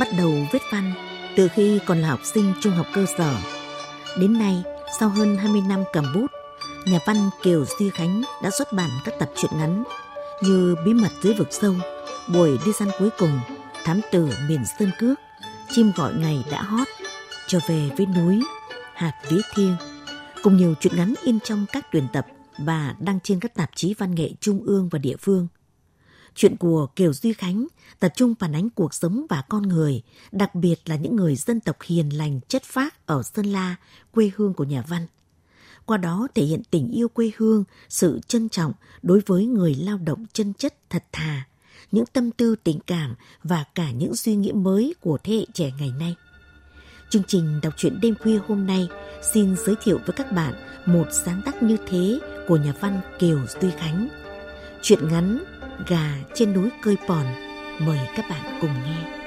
Bắt đầu viết văn từ khi còn là học sinh trung học cơ sở. Đến nay, sau hơn 20 năm cầm bút, nhà văn Kiều Duy Khánh đã xuất bản các tập truyện ngắn như Bí mật dưới vực sâu, Buổi đi săn cuối cùng, Thám tử miền Sơn Cước, Chim gọi ngày đã hót, Trở về với núi, Hạt vĩ thiêng, cùng nhiều truyện ngắn in trong các tuyển tập và đăng trên các tạp chí văn nghệ trung ương và địa phương. Chuyện của Kiều Duy Khánh tập trung phản ánh cuộc sống và con người, đặc biệt là những người dân tộc hiền lành chất phác ở Sơn La, quê hương của nhà văn. Qua đó thể hiện tình yêu quê hương, sự trân trọng đối với người lao động chân chất thật thà, những tâm tư tình cảm và cả những suy nghĩ mới của thế hệ trẻ ngày nay. Chương trình đọc truyện đêm khuya hôm nay xin giới thiệu với các bạn một sáng tác như thế của nhà văn Kiều Duy Khánh. Chuyện ngắn Gà trên núi cơi pòn Mời các bạn cùng nghe.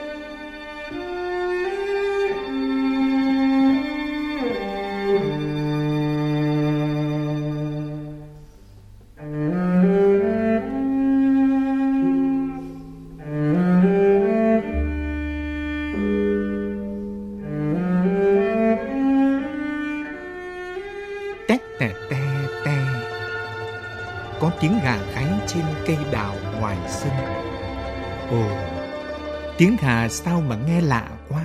Có tiếng gà gáy trên cây đào ngoài sân. Ồ, Tiếng gà sao mà nghe lạ quá.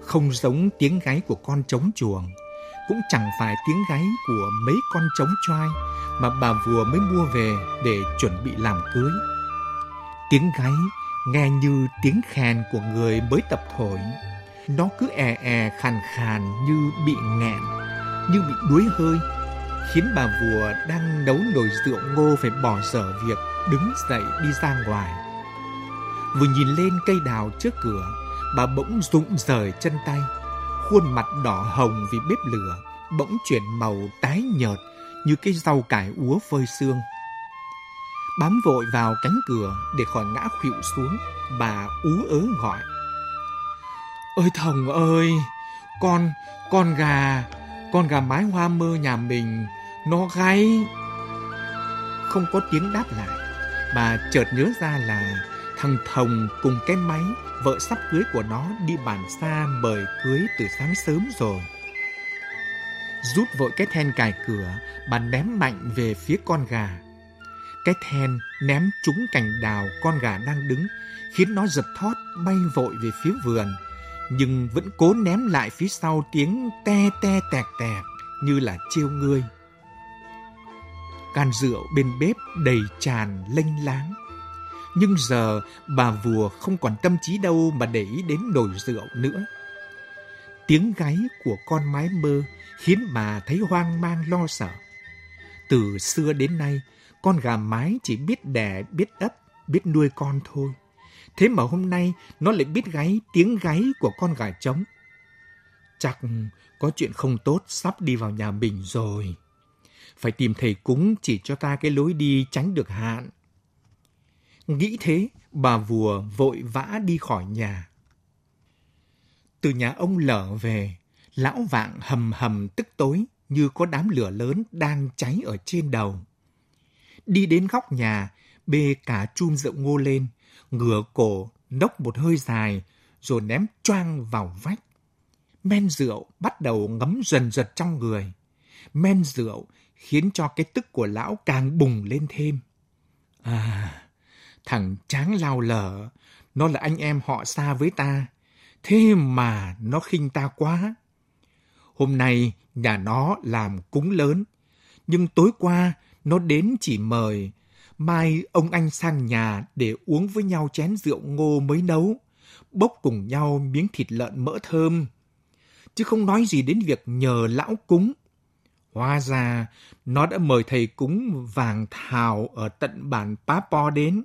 Không giống tiếng gáy của con trống chuồng, Cũng chẳng phải tiếng gáy của mấy con trống choai Mà bà vừa mới mua về để chuẩn bị làm cưới. Tiếng gáy nghe như tiếng khèn của người mới tập thổi. Nó cứ è è khàn khàn như bị nghẹn, Như bị đuối hơi khiến bà vua đang nấu nồi rượu ngô phải bỏ dở việc đứng dậy đi ra ngoài. Vừa nhìn lên cây đào trước cửa, bà bỗng rụng rời chân tay, khuôn mặt đỏ hồng vì bếp lửa, bỗng chuyển màu tái nhợt như cái rau cải úa phơi xương. Bám vội vào cánh cửa để khỏi ngã khuỵu xuống, bà ú ớ gọi. Ơi thồng ơi, con, con gà, con gà mái hoa mơ nhà mình, nó gáy. Không có tiếng đáp lại, bà chợt nhớ ra là thằng Thồng cùng cái máy, vợ sắp cưới của nó đi bản xa mời cưới từ sáng sớm rồi. Rút vội cái then cài cửa, bà ném mạnh về phía con gà. Cái then ném trúng cành đào con gà đang đứng, khiến nó giật thót bay vội về phía vườn, nhưng vẫn cố ném lại phía sau tiếng te te tẹt tẹt như là chiêu ngươi. Can rượu bên bếp đầy tràn lênh láng. Nhưng giờ bà vùa không còn tâm trí đâu mà để ý đến nồi rượu nữa. Tiếng gáy của con mái mơ khiến bà thấy hoang mang lo sợ. Từ xưa đến nay, con gà mái chỉ biết đẻ, biết ấp, biết nuôi con thôi. Thế mà hôm nay nó lại biết gáy tiếng gáy của con gà trống. Chắc có chuyện không tốt sắp đi vào nhà mình rồi. Phải tìm thầy cúng chỉ cho ta cái lối đi tránh được hạn. Nghĩ thế, bà vùa vội vã đi khỏi nhà. Từ nhà ông lở về, lão vạng hầm hầm tức tối như có đám lửa lớn đang cháy ở trên đầu. Đi đến góc nhà, bê cả chum rượu ngô lên, ngửa cổ, nốc một hơi dài, rồi ném choang vào vách. Men rượu bắt đầu ngấm dần dần trong người. Men rượu khiến cho cái tức của lão càng bùng lên thêm. À, thằng tráng lao lở, nó là anh em họ xa với ta, thế mà nó khinh ta quá. Hôm nay nhà nó làm cúng lớn, nhưng tối qua nó đến chỉ mời, mai ông anh sang nhà để uống với nhau chén rượu ngô mới nấu, bốc cùng nhau miếng thịt lợn mỡ thơm. Chứ không nói gì đến việc nhờ lão cúng. Hóa ra, nó đã mời thầy cúng vàng thảo ở tận bản Pá Po đến.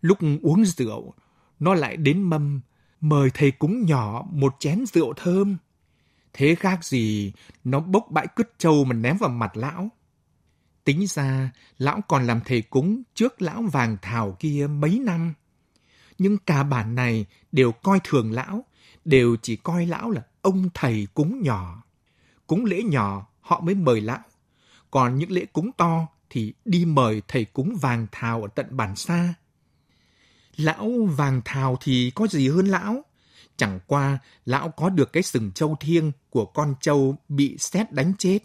Lúc uống rượu, nó lại đến mâm, mời thầy cúng nhỏ một chén rượu thơm. Thế khác gì, nó bốc bãi cứt trâu mà ném vào mặt lão. Tính ra, lão còn làm thầy cúng trước lão vàng thảo kia mấy năm. Nhưng cả bản này đều coi thường lão, đều chỉ coi lão là ông thầy cúng nhỏ. Cúng lễ nhỏ, họ mới mời lão. Còn những lễ cúng to thì đi mời thầy cúng vàng thảo ở tận bản xa. Lão vàng thảo thì có gì hơn lão? Chẳng qua lão có được cái sừng châu thiêng của con trâu bị xét đánh chết,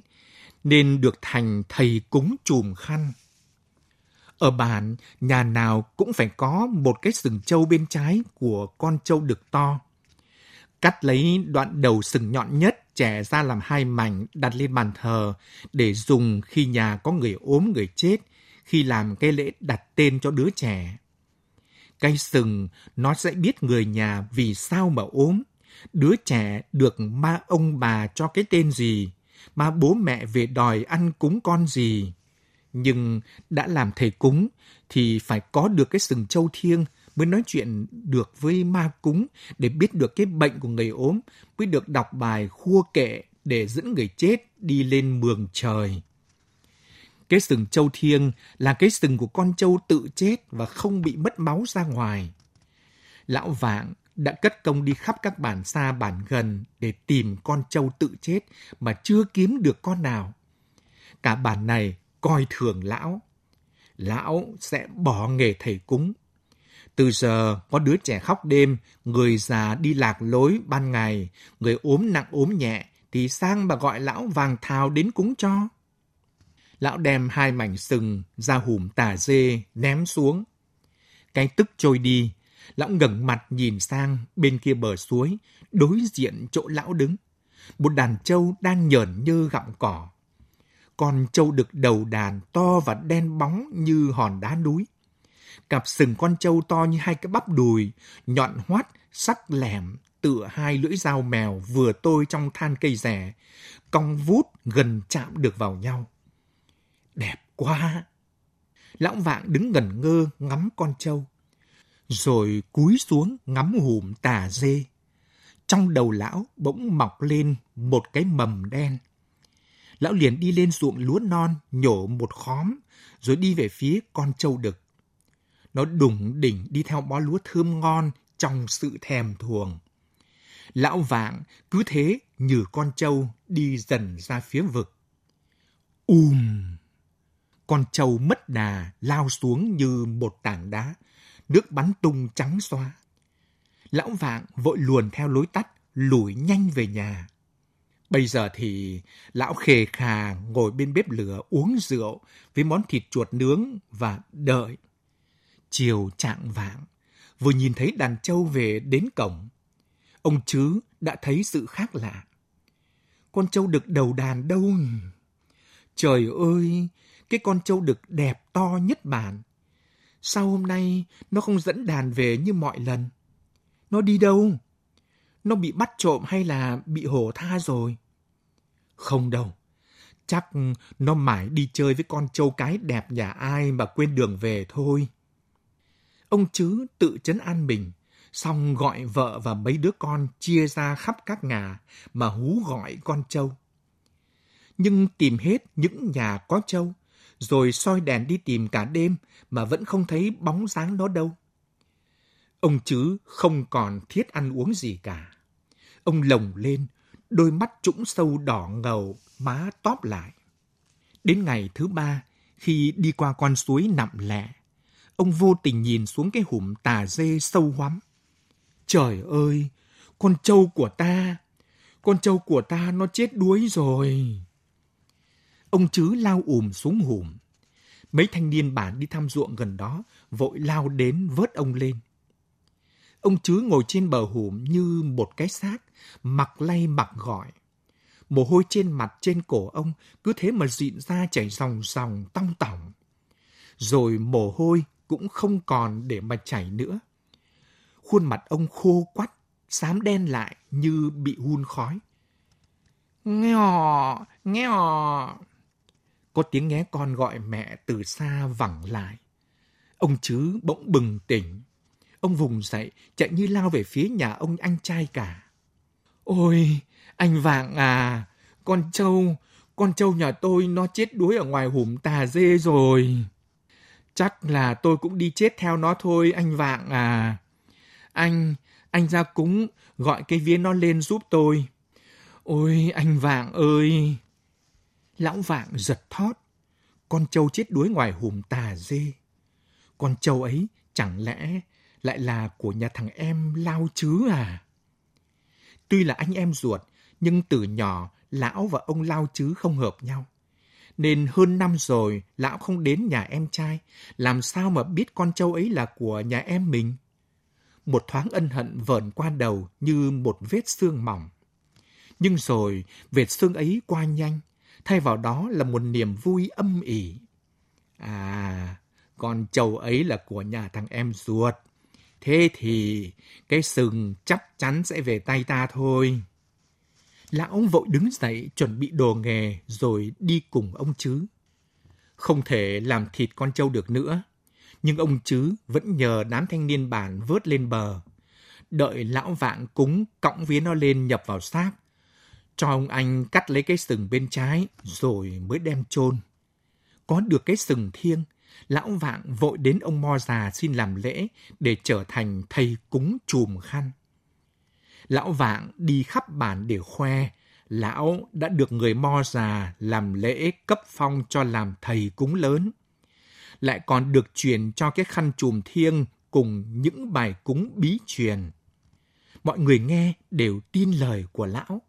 nên được thành thầy cúng chùm khăn. Ở bản, nhà nào cũng phải có một cái sừng trâu bên trái của con trâu đực to. Cắt lấy đoạn đầu sừng nhọn nhất, chẻ ra làm hai mảnh đặt lên bàn thờ để dùng khi nhà có người ốm người chết, khi làm cái lễ đặt tên cho đứa trẻ. Cây sừng nó sẽ biết người nhà vì sao mà ốm, đứa trẻ được ma ông bà cho cái tên gì, mà bố mẹ về đòi ăn cúng con gì. Nhưng đã làm thầy cúng thì phải có được cái sừng châu thiêng mới nói chuyện được với ma cúng để biết được cái bệnh của người ốm, mới được đọc bài khua kệ để dẫn người chết đi lên mường trời. Cái sừng châu thiêng là cái sừng của con trâu tự chết và không bị mất máu ra ngoài. Lão Vạng đã cất công đi khắp các bản xa bản gần để tìm con trâu tự chết mà chưa kiếm được con nào. Cả bản này coi thường lão. Lão sẽ bỏ nghề thầy cúng. Từ giờ có đứa trẻ khóc đêm, người già đi lạc lối ban ngày, người ốm nặng ốm nhẹ thì sang mà gọi lão vàng thào đến cúng cho. Lão đem hai mảnh sừng ra hùm tà dê ném xuống. Cái tức trôi đi, lão ngẩng mặt nhìn sang bên kia bờ suối, đối diện chỗ lão đứng. Một đàn trâu đang nhởn như gặm cỏ. Con trâu đực đầu đàn to và đen bóng như hòn đá núi. Cặp sừng con trâu to như hai cái bắp đùi, nhọn hoắt, sắc lẻm, tựa hai lưỡi dao mèo vừa tôi trong than cây rẻ, cong vút gần chạm được vào nhau. Đẹp quá! Lão vạng đứng ngẩn ngơ ngắm con trâu, rồi cúi xuống ngắm hùm tà dê. Trong đầu lão bỗng mọc lên một cái mầm đen. Lão liền đi lên ruộng lúa non, nhổ một khóm, rồi đi về phía con trâu đực. Nó đủng đỉnh đi theo bó lúa thơm ngon trong sự thèm thuồng. Lão vạng cứ thế như con trâu đi dần ra phía vực. Ùm! Con trâu mất đà lao xuống như một tảng đá, nước bắn tung trắng xóa. Lão vạng vội luồn theo lối tắt, lủi nhanh về nhà. Bây giờ thì lão khề khà ngồi bên bếp lửa uống rượu với món thịt chuột nướng và đợi. Chiều trạng vạng, vừa nhìn thấy đàn trâu về đến cổng, ông chứ đã thấy sự khác lạ. Con trâu đực đầu đàn đâu? Trời ơi, cái con trâu đực đẹp to nhất bản. Sao hôm nay nó không dẫn đàn về như mọi lần? Nó đi đâu? Nó bị bắt trộm hay là bị hổ tha rồi? Không đâu. Chắc nó mãi đi chơi với con trâu cái đẹp nhà ai mà quên đường về thôi. Ông chứ tự chấn an mình, xong gọi vợ và mấy đứa con chia ra khắp các nhà mà hú gọi con trâu. Nhưng tìm hết những nhà có trâu, rồi soi đèn đi tìm cả đêm mà vẫn không thấy bóng dáng nó đâu. Ông chứ không còn thiết ăn uống gì cả. Ông lồng lên, đôi mắt trũng sâu đỏ ngầu, má tóp lại. Đến ngày thứ ba, khi đi qua con suối nằm lẹ, ông vô tình nhìn xuống cái hùm tà dê sâu hoắm. Trời ơi, con trâu của ta, con trâu của ta nó chết đuối rồi. Ông chứ lao ùm xuống hùm. Mấy thanh niên bản đi thăm ruộng gần đó, vội lao đến vớt ông lên. Ông chứ ngồi trên bờ hùm như một cái xác, mặc lay mặc gọi. Mồ hôi trên mặt trên cổ ông cứ thế mà dịn ra chảy ròng ròng tong tỏng. Rồi mồ hôi cũng không còn để mà chảy nữa. Khuôn mặt ông khô quắt, xám đen lại như bị hun khói. nghe hò nghe hò có tiếng nghe con gọi mẹ từ xa vẳng lại. Ông chứ bỗng bừng tỉnh. ông vùng dậy, chạy như lao về phía nhà ông anh trai cả. Ôi, anh Vạng à, con trâu, con trâu nhà tôi nó chết đuối ở ngoài hùm tà dê rồi. Chắc là tôi cũng đi chết theo nó thôi, anh Vạng à. Anh, anh ra cúng, gọi cái vía nó lên giúp tôi. Ôi, anh Vạng ơi! Lão Vạng giật thót. Con trâu chết đuối ngoài hùm tà dê. Con trâu ấy chẳng lẽ lại là của nhà thằng em Lao chứ à? Tuy là anh em ruột, nhưng từ nhỏ lão và ông Lao chứ không hợp nhau. Nên hơn năm rồi, lão không đến nhà em trai, làm sao mà biết con trâu ấy là của nhà em mình? Một thoáng ân hận vờn qua đầu như một vết xương mỏng. Nhưng rồi, vệt xương ấy qua nhanh, thay vào đó là một niềm vui âm ỉ. À, con trâu ấy là của nhà thằng em ruột. Thế thì cái sừng chắc chắn sẽ về tay ta thôi. Lão vội đứng dậy chuẩn bị đồ nghề rồi đi cùng ông chứ. Không thể làm thịt con trâu được nữa, nhưng ông chứ vẫn nhờ đám thanh niên bản vớt lên bờ. Đợi lão vạn cúng cõng vía nó lên nhập vào xác. Cho ông anh cắt lấy cái sừng bên trái rồi mới đem chôn. Có được cái sừng thiêng, lão vạng vội đến ông mo già xin làm lễ để trở thành thầy cúng chùm khăn. Lão vạng đi khắp bản để khoe, lão đã được người mo già làm lễ cấp phong cho làm thầy cúng lớn. Lại còn được truyền cho cái khăn chùm thiêng cùng những bài cúng bí truyền. Mọi người nghe đều tin lời của lão.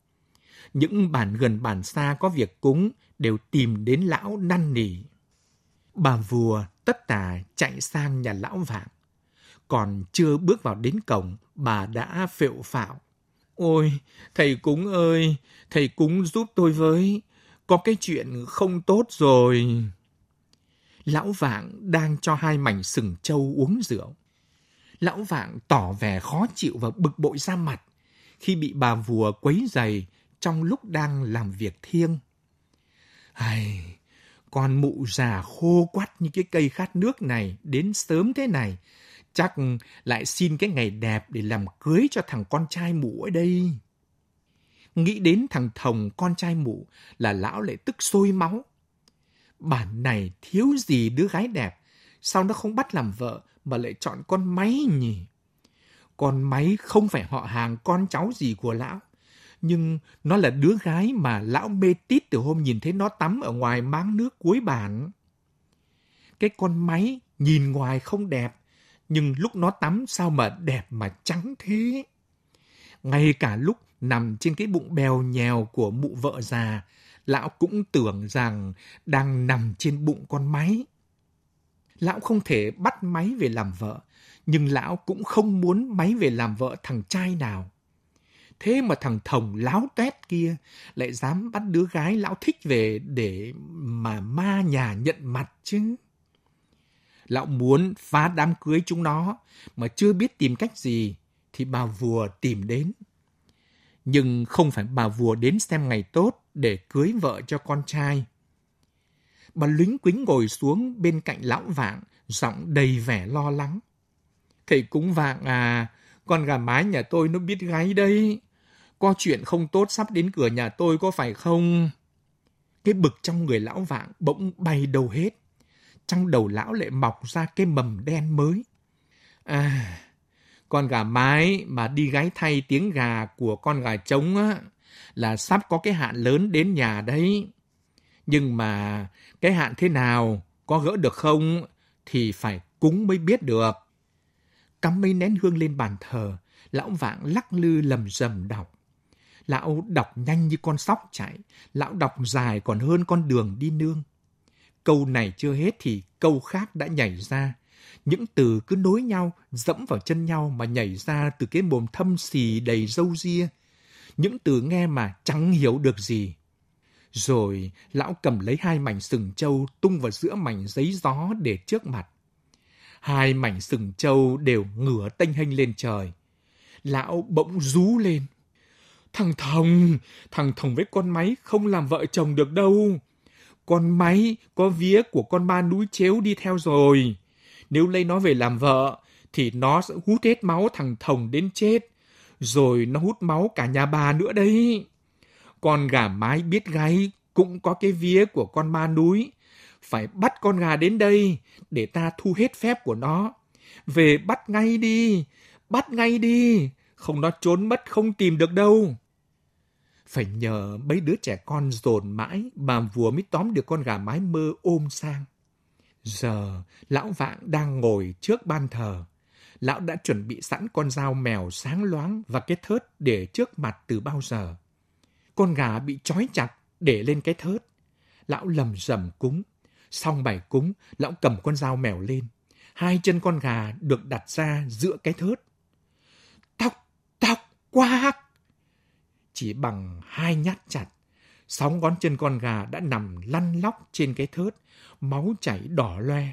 Những bản gần bản xa có việc cúng đều tìm đến lão năn nỉ. Bà vua tất tà chạy sang nhà lão vạng. Còn chưa bước vào đến cổng, bà đã phệu phạo. Ôi, thầy cúng ơi, thầy cúng giúp tôi với. Có cái chuyện không tốt rồi. Lão vạng đang cho hai mảnh sừng trâu uống rượu. Lão vạng tỏ vẻ khó chịu và bực bội ra mặt khi bị bà vùa quấy giày trong lúc đang làm việc thiêng. Ai, con mụ già khô quắt như cái cây khát nước này đến sớm thế này, chắc lại xin cái ngày đẹp để làm cưới cho thằng con trai mụ ở đây. Nghĩ đến thằng Thồng con trai mụ là lão lại tức sôi máu. Bản này thiếu gì đứa gái đẹp, sao nó không bắt làm vợ mà lại chọn con máy nhỉ? Con máy không phải họ hàng con cháu gì của lão nhưng nó là đứa gái mà lão mê tít từ hôm nhìn thấy nó tắm ở ngoài máng nước cuối bản. Cái con máy nhìn ngoài không đẹp, nhưng lúc nó tắm sao mà đẹp mà trắng thế. Ngay cả lúc nằm trên cái bụng bèo nhèo của mụ vợ già, lão cũng tưởng rằng đang nằm trên bụng con máy. Lão không thể bắt máy về làm vợ, nhưng lão cũng không muốn máy về làm vợ thằng trai nào. Thế mà thằng Thồng láo tét kia lại dám bắt đứa gái lão thích về để mà ma nhà nhận mặt chứ. Lão muốn phá đám cưới chúng nó mà chưa biết tìm cách gì thì bà vùa tìm đến. Nhưng không phải bà vùa đến xem ngày tốt để cưới vợ cho con trai. Bà lính quính ngồi xuống bên cạnh lão vạng, giọng đầy vẻ lo lắng. Thầy cúng vạng à, con gà mái nhà tôi nó biết gáy đây. Có chuyện không tốt sắp đến cửa nhà tôi có phải không? Cái bực trong người lão vạng bỗng bay đầu hết. Trong đầu lão lại mọc ra cái mầm đen mới. À, con gà mái mà đi gáy thay tiếng gà của con gà trống á, là sắp có cái hạn lớn đến nhà đấy. Nhưng mà cái hạn thế nào, có gỡ được không, thì phải cúng mới biết được. Cắm mấy nén hương lên bàn thờ, lão vạng lắc lư lầm rầm đọc. Lão đọc nhanh như con sóc chạy, lão đọc dài còn hơn con đường đi nương. Câu này chưa hết thì câu khác đã nhảy ra. Những từ cứ nối nhau, dẫm vào chân nhau mà nhảy ra từ cái mồm thâm xì đầy râu ria. Những từ nghe mà chẳng hiểu được gì. Rồi lão cầm lấy hai mảnh sừng trâu tung vào giữa mảnh giấy gió để trước mặt. Hai mảnh sừng trâu đều ngửa tênh hênh lên trời. Lão bỗng rú lên. Thằng Thồng, thằng Thồng với con máy không làm vợ chồng được đâu. Con máy có vía của con ma núi chéo đi theo rồi. Nếu lấy nó về làm vợ, thì nó sẽ hút hết máu thằng Thồng đến chết. Rồi nó hút máu cả nhà bà nữa đấy. Con gà mái biết gáy cũng có cái vía của con ma núi. Phải bắt con gà đến đây để ta thu hết phép của nó. Về bắt ngay đi, bắt ngay đi, không nó trốn mất không tìm được đâu. Phải nhờ mấy đứa trẻ con dồn mãi, bà vua mới tóm được con gà mái mơ ôm sang. Giờ, lão vạng đang ngồi trước ban thờ. Lão đã chuẩn bị sẵn con dao mèo sáng loáng và cái thớt để trước mặt từ bao giờ. Con gà bị trói chặt để lên cái thớt. Lão lầm rầm cúng. Xong bài cúng, lão cầm con dao mèo lên. Hai chân con gà được đặt ra giữa cái thớt. Tóc, tóc, quác! Chỉ bằng hai nhát chặt, sáu ngón chân con gà đã nằm lăn lóc trên cái thớt, máu chảy đỏ loe.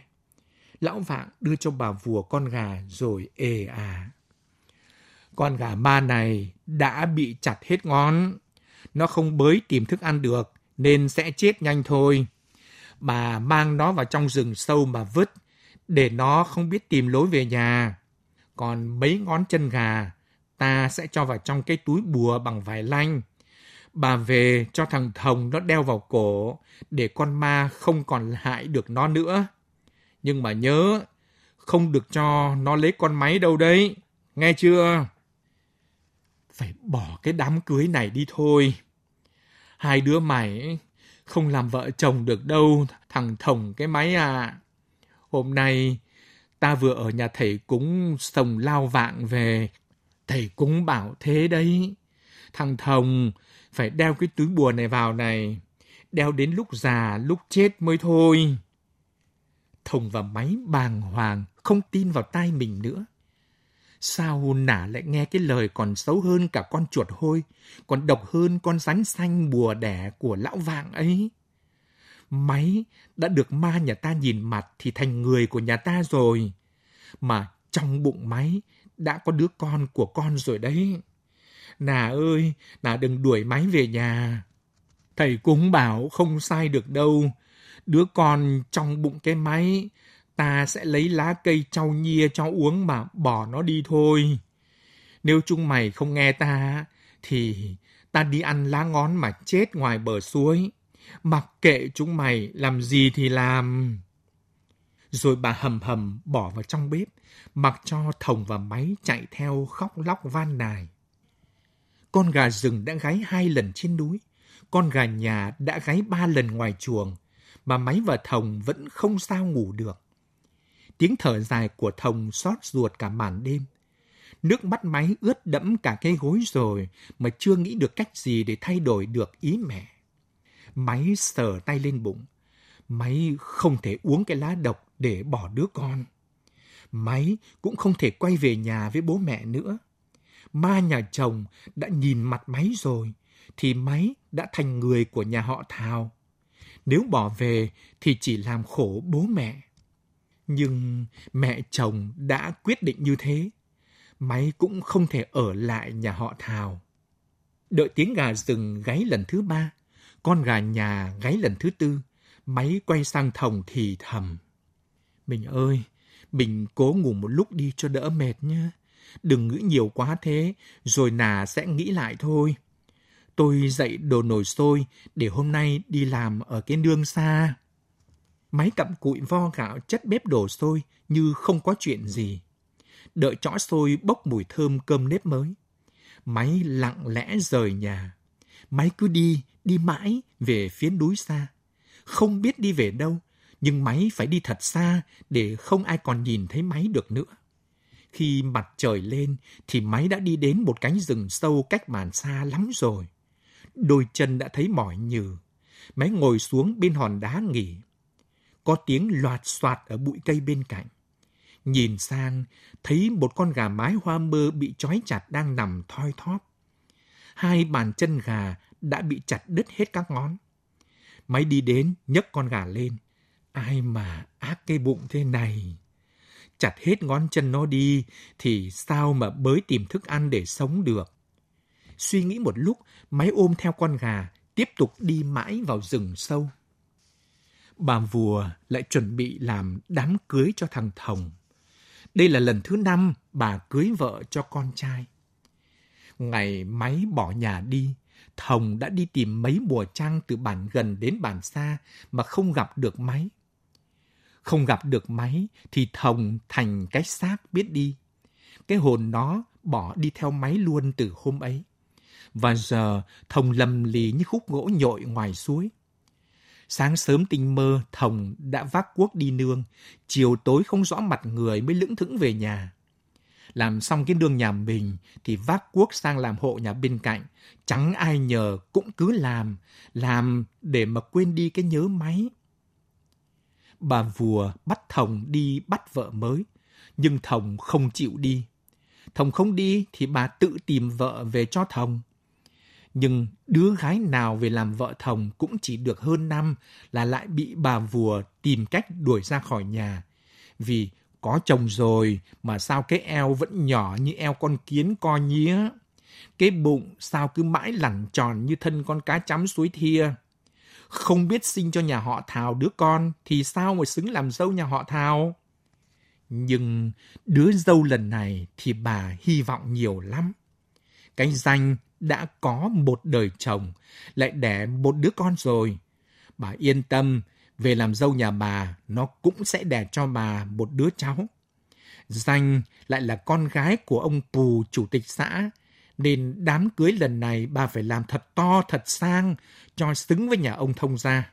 Lão vạng đưa cho bà vùa con gà rồi ê à. Con gà ma này đã bị chặt hết ngón. Nó không bới tìm thức ăn được, nên sẽ chết nhanh thôi. Bà mang nó vào trong rừng sâu mà vứt, để nó không biết tìm lối về nhà. Còn mấy ngón chân gà, ta sẽ cho vào trong cái túi bùa bằng vải lanh. Bà về cho thằng Thồng nó đeo vào cổ, để con ma không còn hại được nó nữa. Nhưng mà nhớ, không được cho nó lấy con máy đâu đấy, nghe chưa? Phải bỏ cái đám cưới này đi thôi. Hai đứa mày không làm vợ chồng được đâu, thằng Thồng cái máy à. Hôm nay, ta vừa ở nhà thầy cúng sồng lao vạng về. Thầy cũng bảo thế đấy. Thằng Thồng phải đeo cái túi bùa này vào này. Đeo đến lúc già, lúc chết mới thôi. Thồng và máy bàng hoàng, không tin vào tai mình nữa. Sao nả lại nghe cái lời còn xấu hơn cả con chuột hôi, còn độc hơn con rắn xanh bùa đẻ của lão vạng ấy? Máy đã được ma nhà ta nhìn mặt thì thành người của nhà ta rồi. Mà trong bụng máy đã có đứa con của con rồi đấy. Nà ơi, nà đừng đuổi máy về nhà. Thầy cúng bảo không sai được đâu. Đứa con trong bụng cái máy, ta sẽ lấy lá cây trau nhia cho uống mà bỏ nó đi thôi. Nếu chúng mày không nghe ta, thì ta đi ăn lá ngón mà chết ngoài bờ suối. Mặc kệ chúng mày làm gì thì làm. Rồi bà hầm hầm bỏ vào trong bếp, mặc cho thồng và máy chạy theo khóc lóc van nài. Con gà rừng đã gáy hai lần trên núi, con gà nhà đã gáy ba lần ngoài chuồng, mà máy và thồng vẫn không sao ngủ được. Tiếng thở dài của thồng xót ruột cả màn đêm. Nước mắt máy ướt đẫm cả cái gối rồi mà chưa nghĩ được cách gì để thay đổi được ý mẹ. Máy sờ tay lên bụng. Máy không thể uống cái lá độc để bỏ đứa con. Máy cũng không thể quay về nhà với bố mẹ nữa. Ma nhà chồng đã nhìn mặt máy rồi, thì máy đã thành người của nhà họ Thào. Nếu bỏ về thì chỉ làm khổ bố mẹ. Nhưng mẹ chồng đã quyết định như thế. Máy cũng không thể ở lại nhà họ Thào. Đợi tiếng gà rừng gáy lần thứ ba, con gà nhà gáy lần thứ tư, máy quay sang thồng thì thầm. Mình ơi, bình cố ngủ một lúc đi cho đỡ mệt nhé. Đừng nghĩ nhiều quá thế, rồi nà sẽ nghĩ lại thôi. Tôi dậy đồ nồi sôi để hôm nay đi làm ở cái nương xa. Máy cặm cụi vo gạo chất bếp đổ sôi như không có chuyện gì. Đợi chõ sôi bốc mùi thơm cơm nếp mới. Máy lặng lẽ rời nhà. Máy cứ đi, đi mãi về phía núi xa. Không biết đi về đâu, nhưng máy phải đi thật xa để không ai còn nhìn thấy máy được nữa. Khi mặt trời lên thì máy đã đi đến một cánh rừng sâu cách màn xa lắm rồi. Đôi chân đã thấy mỏi nhừ. Máy ngồi xuống bên hòn đá nghỉ. Có tiếng loạt soạt ở bụi cây bên cạnh. Nhìn sang, thấy một con gà mái hoa mơ bị trói chặt đang nằm thoi thóp. Hai bàn chân gà đã bị chặt đứt hết các ngón. Máy đi đến, nhấc con gà lên. Ai mà ác cái bụng thế này? Chặt hết ngón chân nó đi, thì sao mà bới tìm thức ăn để sống được? Suy nghĩ một lúc, máy ôm theo con gà, tiếp tục đi mãi vào rừng sâu. Bà vùa lại chuẩn bị làm đám cưới cho thằng Thồng. Đây là lần thứ năm bà cưới vợ cho con trai. Ngày máy bỏ nhà đi, Thồng đã đi tìm mấy mùa trăng từ bản gần đến bản xa mà không gặp được máy. Không gặp được máy thì Thồng thành cái xác biết đi. Cái hồn nó bỏ đi theo máy luôn từ hôm ấy. Và giờ Thồng lầm lì như khúc gỗ nhội ngoài suối. Sáng sớm tinh mơ, Thồng đã vác cuốc đi nương, chiều tối không rõ mặt người mới lững thững về nhà. Làm xong cái đường nhà mình thì vác cuốc sang làm hộ nhà bên cạnh, chẳng ai nhờ cũng cứ làm, làm để mà quên đi cái nhớ máy. Bà vùa bắt Thồng đi bắt vợ mới, nhưng Thồng không chịu đi. Thồng không đi thì bà tự tìm vợ về cho Thồng nhưng đứa gái nào về làm vợ thồng cũng chỉ được hơn năm là lại bị bà vùa tìm cách đuổi ra khỏi nhà. Vì có chồng rồi mà sao cái eo vẫn nhỏ như eo con kiến co nhía. Cái bụng sao cứ mãi lẳng tròn như thân con cá chấm suối thia. Không biết sinh cho nhà họ Thảo đứa con thì sao mà xứng làm dâu nhà họ Thảo. Nhưng đứa dâu lần này thì bà hy vọng nhiều lắm. Cái danh đã có một đời chồng, lại đẻ một đứa con rồi. Bà yên tâm, về làm dâu nhà bà, nó cũng sẽ đẻ cho bà một đứa cháu. Danh lại là con gái của ông Pù, chủ tịch xã, nên đám cưới lần này bà phải làm thật to, thật sang, cho xứng với nhà ông thông gia.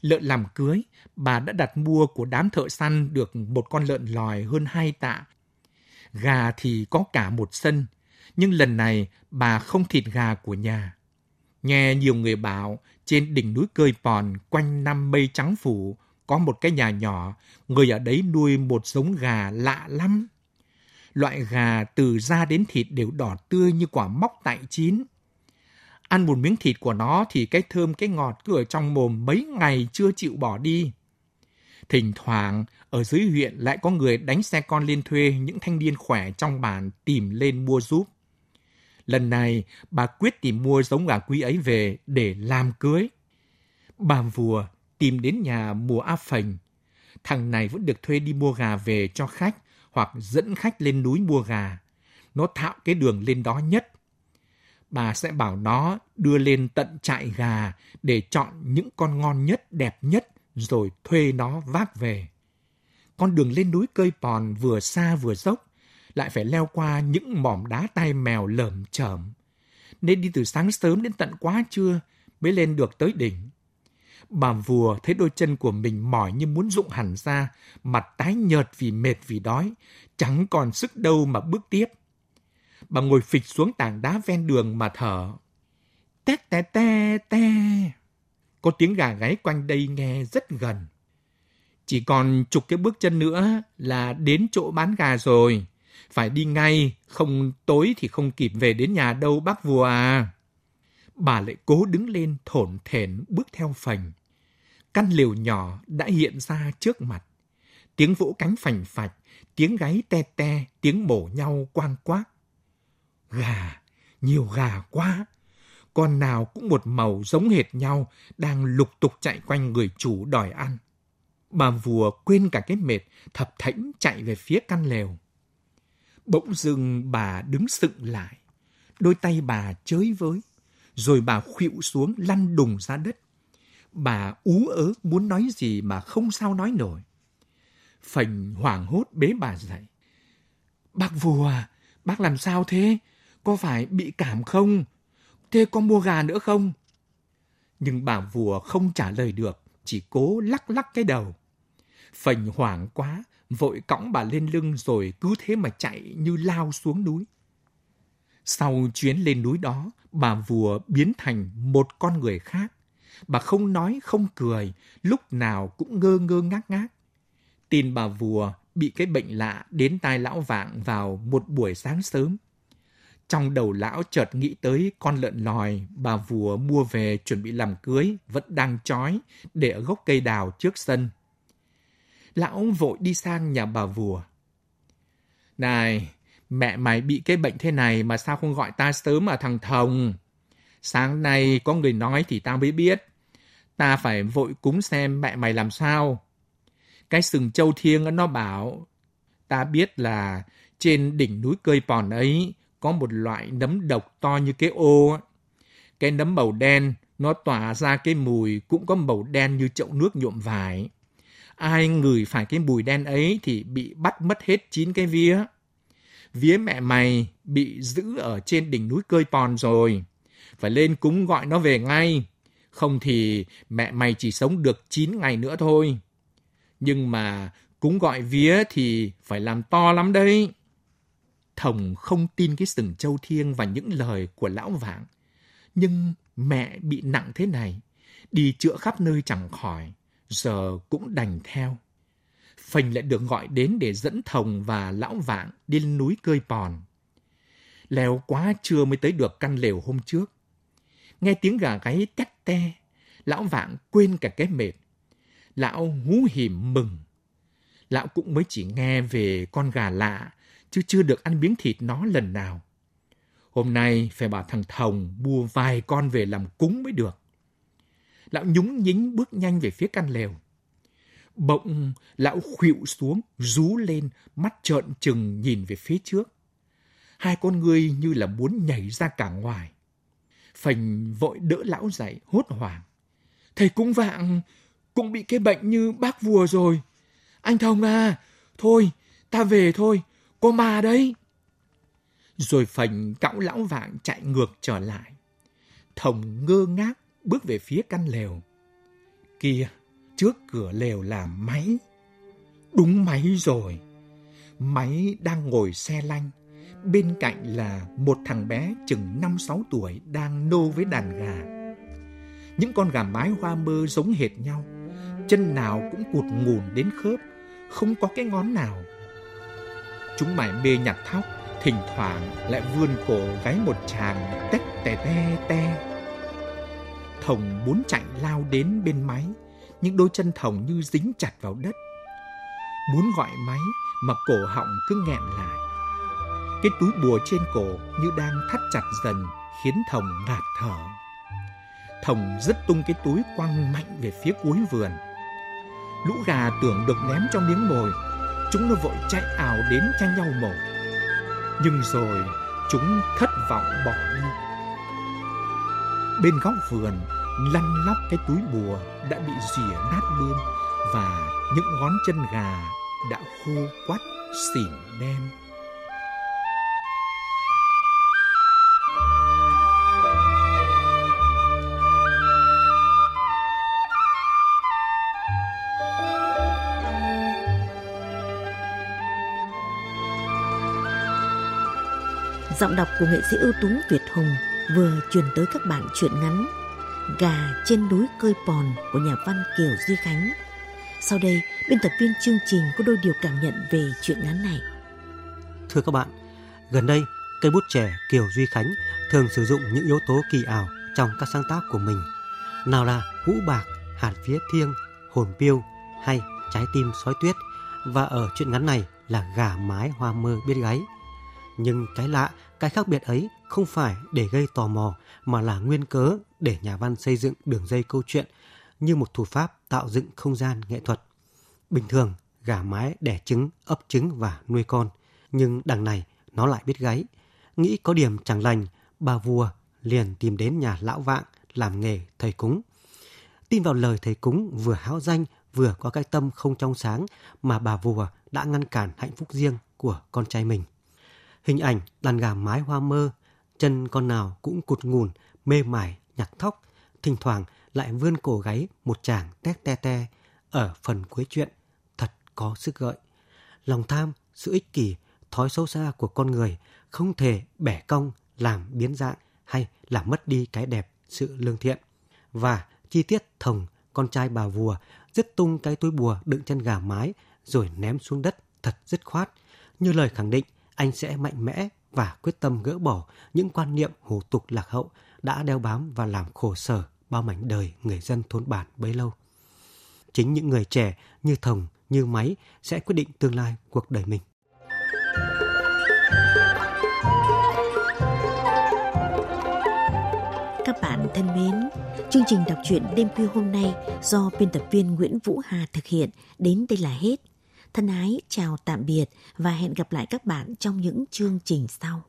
Lợn làm cưới, bà đã đặt mua của đám thợ săn được một con lợn lòi hơn hai tạ. Gà thì có cả một sân, nhưng lần này bà không thịt gà của nhà. Nghe nhiều người bảo, trên đỉnh núi Cơi Pòn, quanh năm mây trắng phủ, có một cái nhà nhỏ, người ở đấy nuôi một giống gà lạ lắm. Loại gà từ da đến thịt đều đỏ tươi như quả móc tại chín. Ăn một miếng thịt của nó thì cái thơm cái ngọt cứ ở trong mồm mấy ngày chưa chịu bỏ đi. Thỉnh thoảng, ở dưới huyện lại có người đánh xe con lên thuê những thanh niên khỏe trong bản tìm lên mua giúp. Lần này, bà quyết tìm mua giống gà quý ấy về để làm cưới. Bà vùa tìm đến nhà mùa áp phành. Thằng này vẫn được thuê đi mua gà về cho khách hoặc dẫn khách lên núi mua gà. Nó thạo cái đường lên đó nhất. Bà sẽ bảo nó đưa lên tận trại gà để chọn những con ngon nhất, đẹp nhất rồi thuê nó vác về. Con đường lên núi cơi pòn vừa xa vừa dốc, lại phải leo qua những mỏm đá tai mèo lởm chởm. Nên đi từ sáng sớm đến tận quá trưa mới lên được tới đỉnh. Bà vùa thấy đôi chân của mình mỏi như muốn rụng hẳn ra, mặt tái nhợt vì mệt vì đói, chẳng còn sức đâu mà bước tiếp. Bà ngồi phịch xuống tảng đá ven đường mà thở. Tét tè te te. Có tiếng gà gáy quanh đây nghe rất gần. Chỉ còn chục cái bước chân nữa là đến chỗ bán gà rồi. Phải đi ngay, không tối thì không kịp về đến nhà đâu bác vua à. Bà lại cố đứng lên thổn thển bước theo phành. Căn liều nhỏ đã hiện ra trước mặt. Tiếng vỗ cánh phành phạch, tiếng gáy te te, tiếng mổ nhau quang quác. Gà, nhiều gà quá. Con nào cũng một màu giống hệt nhau, đang lục tục chạy quanh người chủ đòi ăn. Bà vùa quên cả cái mệt, thập thảnh chạy về phía căn lều. Bỗng dưng bà đứng sựng lại, đôi tay bà chới với, rồi bà khuỵu xuống lăn đùng ra đất. Bà ú ớ muốn nói gì mà không sao nói nổi. Phành hoảng hốt bế bà dậy. Bác vua, bác làm sao thế? Có phải bị cảm không? Thế có mua gà nữa không? Nhưng bà vua không trả lời được, chỉ cố lắc lắc cái đầu. Phành hoảng quá, vội cõng bà lên lưng rồi cứ thế mà chạy như lao xuống núi. Sau chuyến lên núi đó, bà vùa biến thành một con người khác. Bà không nói, không cười, lúc nào cũng ngơ ngơ ngác ngác. Tin bà vùa bị cái bệnh lạ đến tai lão vạng vào một buổi sáng sớm. Trong đầu lão chợt nghĩ tới con lợn lòi bà vùa mua về chuẩn bị làm cưới vẫn đang trói để ở gốc cây đào trước sân lão vội đi sang nhà bà vùa. Này, mẹ mày bị cái bệnh thế này mà sao không gọi ta sớm mà thằng Thồng? Sáng nay có người nói thì tao mới biết. Ta phải vội cúng xem mẹ mày làm sao. Cái sừng châu thiêng nó bảo, Ta biết là trên đỉnh núi cơi pòn ấy có một loại nấm độc to như cái ô. Cái nấm màu đen, nó tỏa ra cái mùi cũng có màu đen như chậu nước nhuộm vải. Ai ngửi phải cái mùi đen ấy thì bị bắt mất hết chín cái vía. Vía mẹ mày bị giữ ở trên đỉnh núi cơi pòn rồi. Phải lên cúng gọi nó về ngay. Không thì mẹ mày chỉ sống được 9 ngày nữa thôi. Nhưng mà cúng gọi vía thì phải làm to lắm đấy. Thồng không tin cái sừng châu thiêng và những lời của lão vạn Nhưng mẹ bị nặng thế này, đi chữa khắp nơi chẳng khỏi, giờ cũng đành theo. Phành lại được gọi đến để dẫn Thồng và lão vạng đi lên núi cơi bòn Leo quá trưa mới tới được căn lều hôm trước. Nghe tiếng gà gáy tét te, lão vạng quên cả cái mệt. Lão hú hỉm mừng. Lão cũng mới chỉ nghe về con gà lạ, chứ chưa được ăn miếng thịt nó lần nào. Hôm nay phải bảo thằng Thồng mua vài con về làm cúng mới được. Lão nhúng nhính bước nhanh về phía căn lều. Bỗng lão khuỵu xuống, rú lên, mắt trợn trừng nhìn về phía trước. Hai con người như là muốn nhảy ra cả ngoài. Phành vội đỡ lão dậy, hốt hoảng. Thầy cũng vạng, cũng bị cái bệnh như bác vua rồi. Anh Thông à, thôi, ta về thôi, có ma đấy. Rồi phành cõng lão vạng chạy ngược trở lại. Thông ngơ ngác bước về phía căn lều. Kia, trước cửa lều là máy. Đúng máy rồi. Máy đang ngồi xe lanh. Bên cạnh là một thằng bé chừng 5-6 tuổi đang nô với đàn gà. Những con gà mái hoa mơ giống hệt nhau. Chân nào cũng cụt ngùn đến khớp, không có cái ngón nào. Chúng mải mê nhặt thóc, thỉnh thoảng lại vươn cổ gáy một chàng tét tè te te. Thồng muốn chạy lao đến bên máy, những đôi chân Thồng như dính chặt vào đất. Muốn gọi máy mà cổ họng cứ nghẹn lại. Cái túi bùa trên cổ như đang thắt chặt dần khiến Thồng ngạt thở. Thồng rất tung cái túi quăng mạnh về phía cuối vườn. Lũ gà tưởng được ném cho miếng mồi, chúng nó vội chạy ảo đến tranh nhau mổ. Nhưng rồi chúng thất vọng bỏ đi. Bên góc vườn, lăn lóc cái túi bùa đã bị rỉa nát bươm và những ngón chân gà đã khô quắt xỉn đen. Giọng đọc của nghệ sĩ ưu tú Việt Hùng vừa truyền tới các bạn truyện ngắn Gà trên núi cơi pòn của nhà văn Kiều Duy Khánh. Sau đây, biên tập viên chương trình có đôi điều cảm nhận về truyện ngắn này. Thưa các bạn, gần đây, cây bút trẻ Kiều Duy Khánh thường sử dụng những yếu tố kỳ ảo trong các sáng tác của mình. Nào là hũ bạc, hạt phía thiêng, hồn piêu hay trái tim sói tuyết và ở truyện ngắn này là gà mái hoa mơ biết gáy. Nhưng cái lạ, cái khác biệt ấy không phải để gây tò mò mà là nguyên cớ để nhà văn xây dựng đường dây câu chuyện như một thủ pháp tạo dựng không gian nghệ thuật. Bình thường, gà mái đẻ trứng, ấp trứng và nuôi con, nhưng đằng này nó lại biết gáy. Nghĩ có điểm chẳng lành, bà vua liền tìm đến nhà lão vạng làm nghề thầy cúng. Tin vào lời thầy cúng vừa háo danh vừa có cái tâm không trong sáng mà bà vua đã ngăn cản hạnh phúc riêng của con trai mình. Hình ảnh đàn gà mái hoa mơ, chân con nào cũng cụt ngùn, mê mải, nhặt thóc, thỉnh thoảng lại vươn cổ gáy một chàng tét te te ở phần cuối chuyện, thật có sức gợi. Lòng tham, sự ích kỷ, thói sâu xa của con người không thể bẻ cong, làm biến dạng hay làm mất đi cái đẹp, sự lương thiện. Và chi tiết thồng, con trai bà vùa, dứt tung cái túi bùa đựng chân gà mái rồi ném xuống đất thật dứt khoát, như lời khẳng định anh sẽ mạnh mẽ và quyết tâm gỡ bỏ những quan niệm hủ tục lạc hậu đã đeo bám và làm khổ sở bao mảnh đời người dân thôn bản bấy lâu. Chính những người trẻ như Thồng, như Máy sẽ quyết định tương lai cuộc đời mình. Các bạn thân mến, chương trình đọc truyện đêm khuya hôm nay do biên tập viên Nguyễn Vũ Hà thực hiện đến đây là hết. Thân ái, chào tạm biệt và hẹn gặp lại các bạn trong những chương trình sau.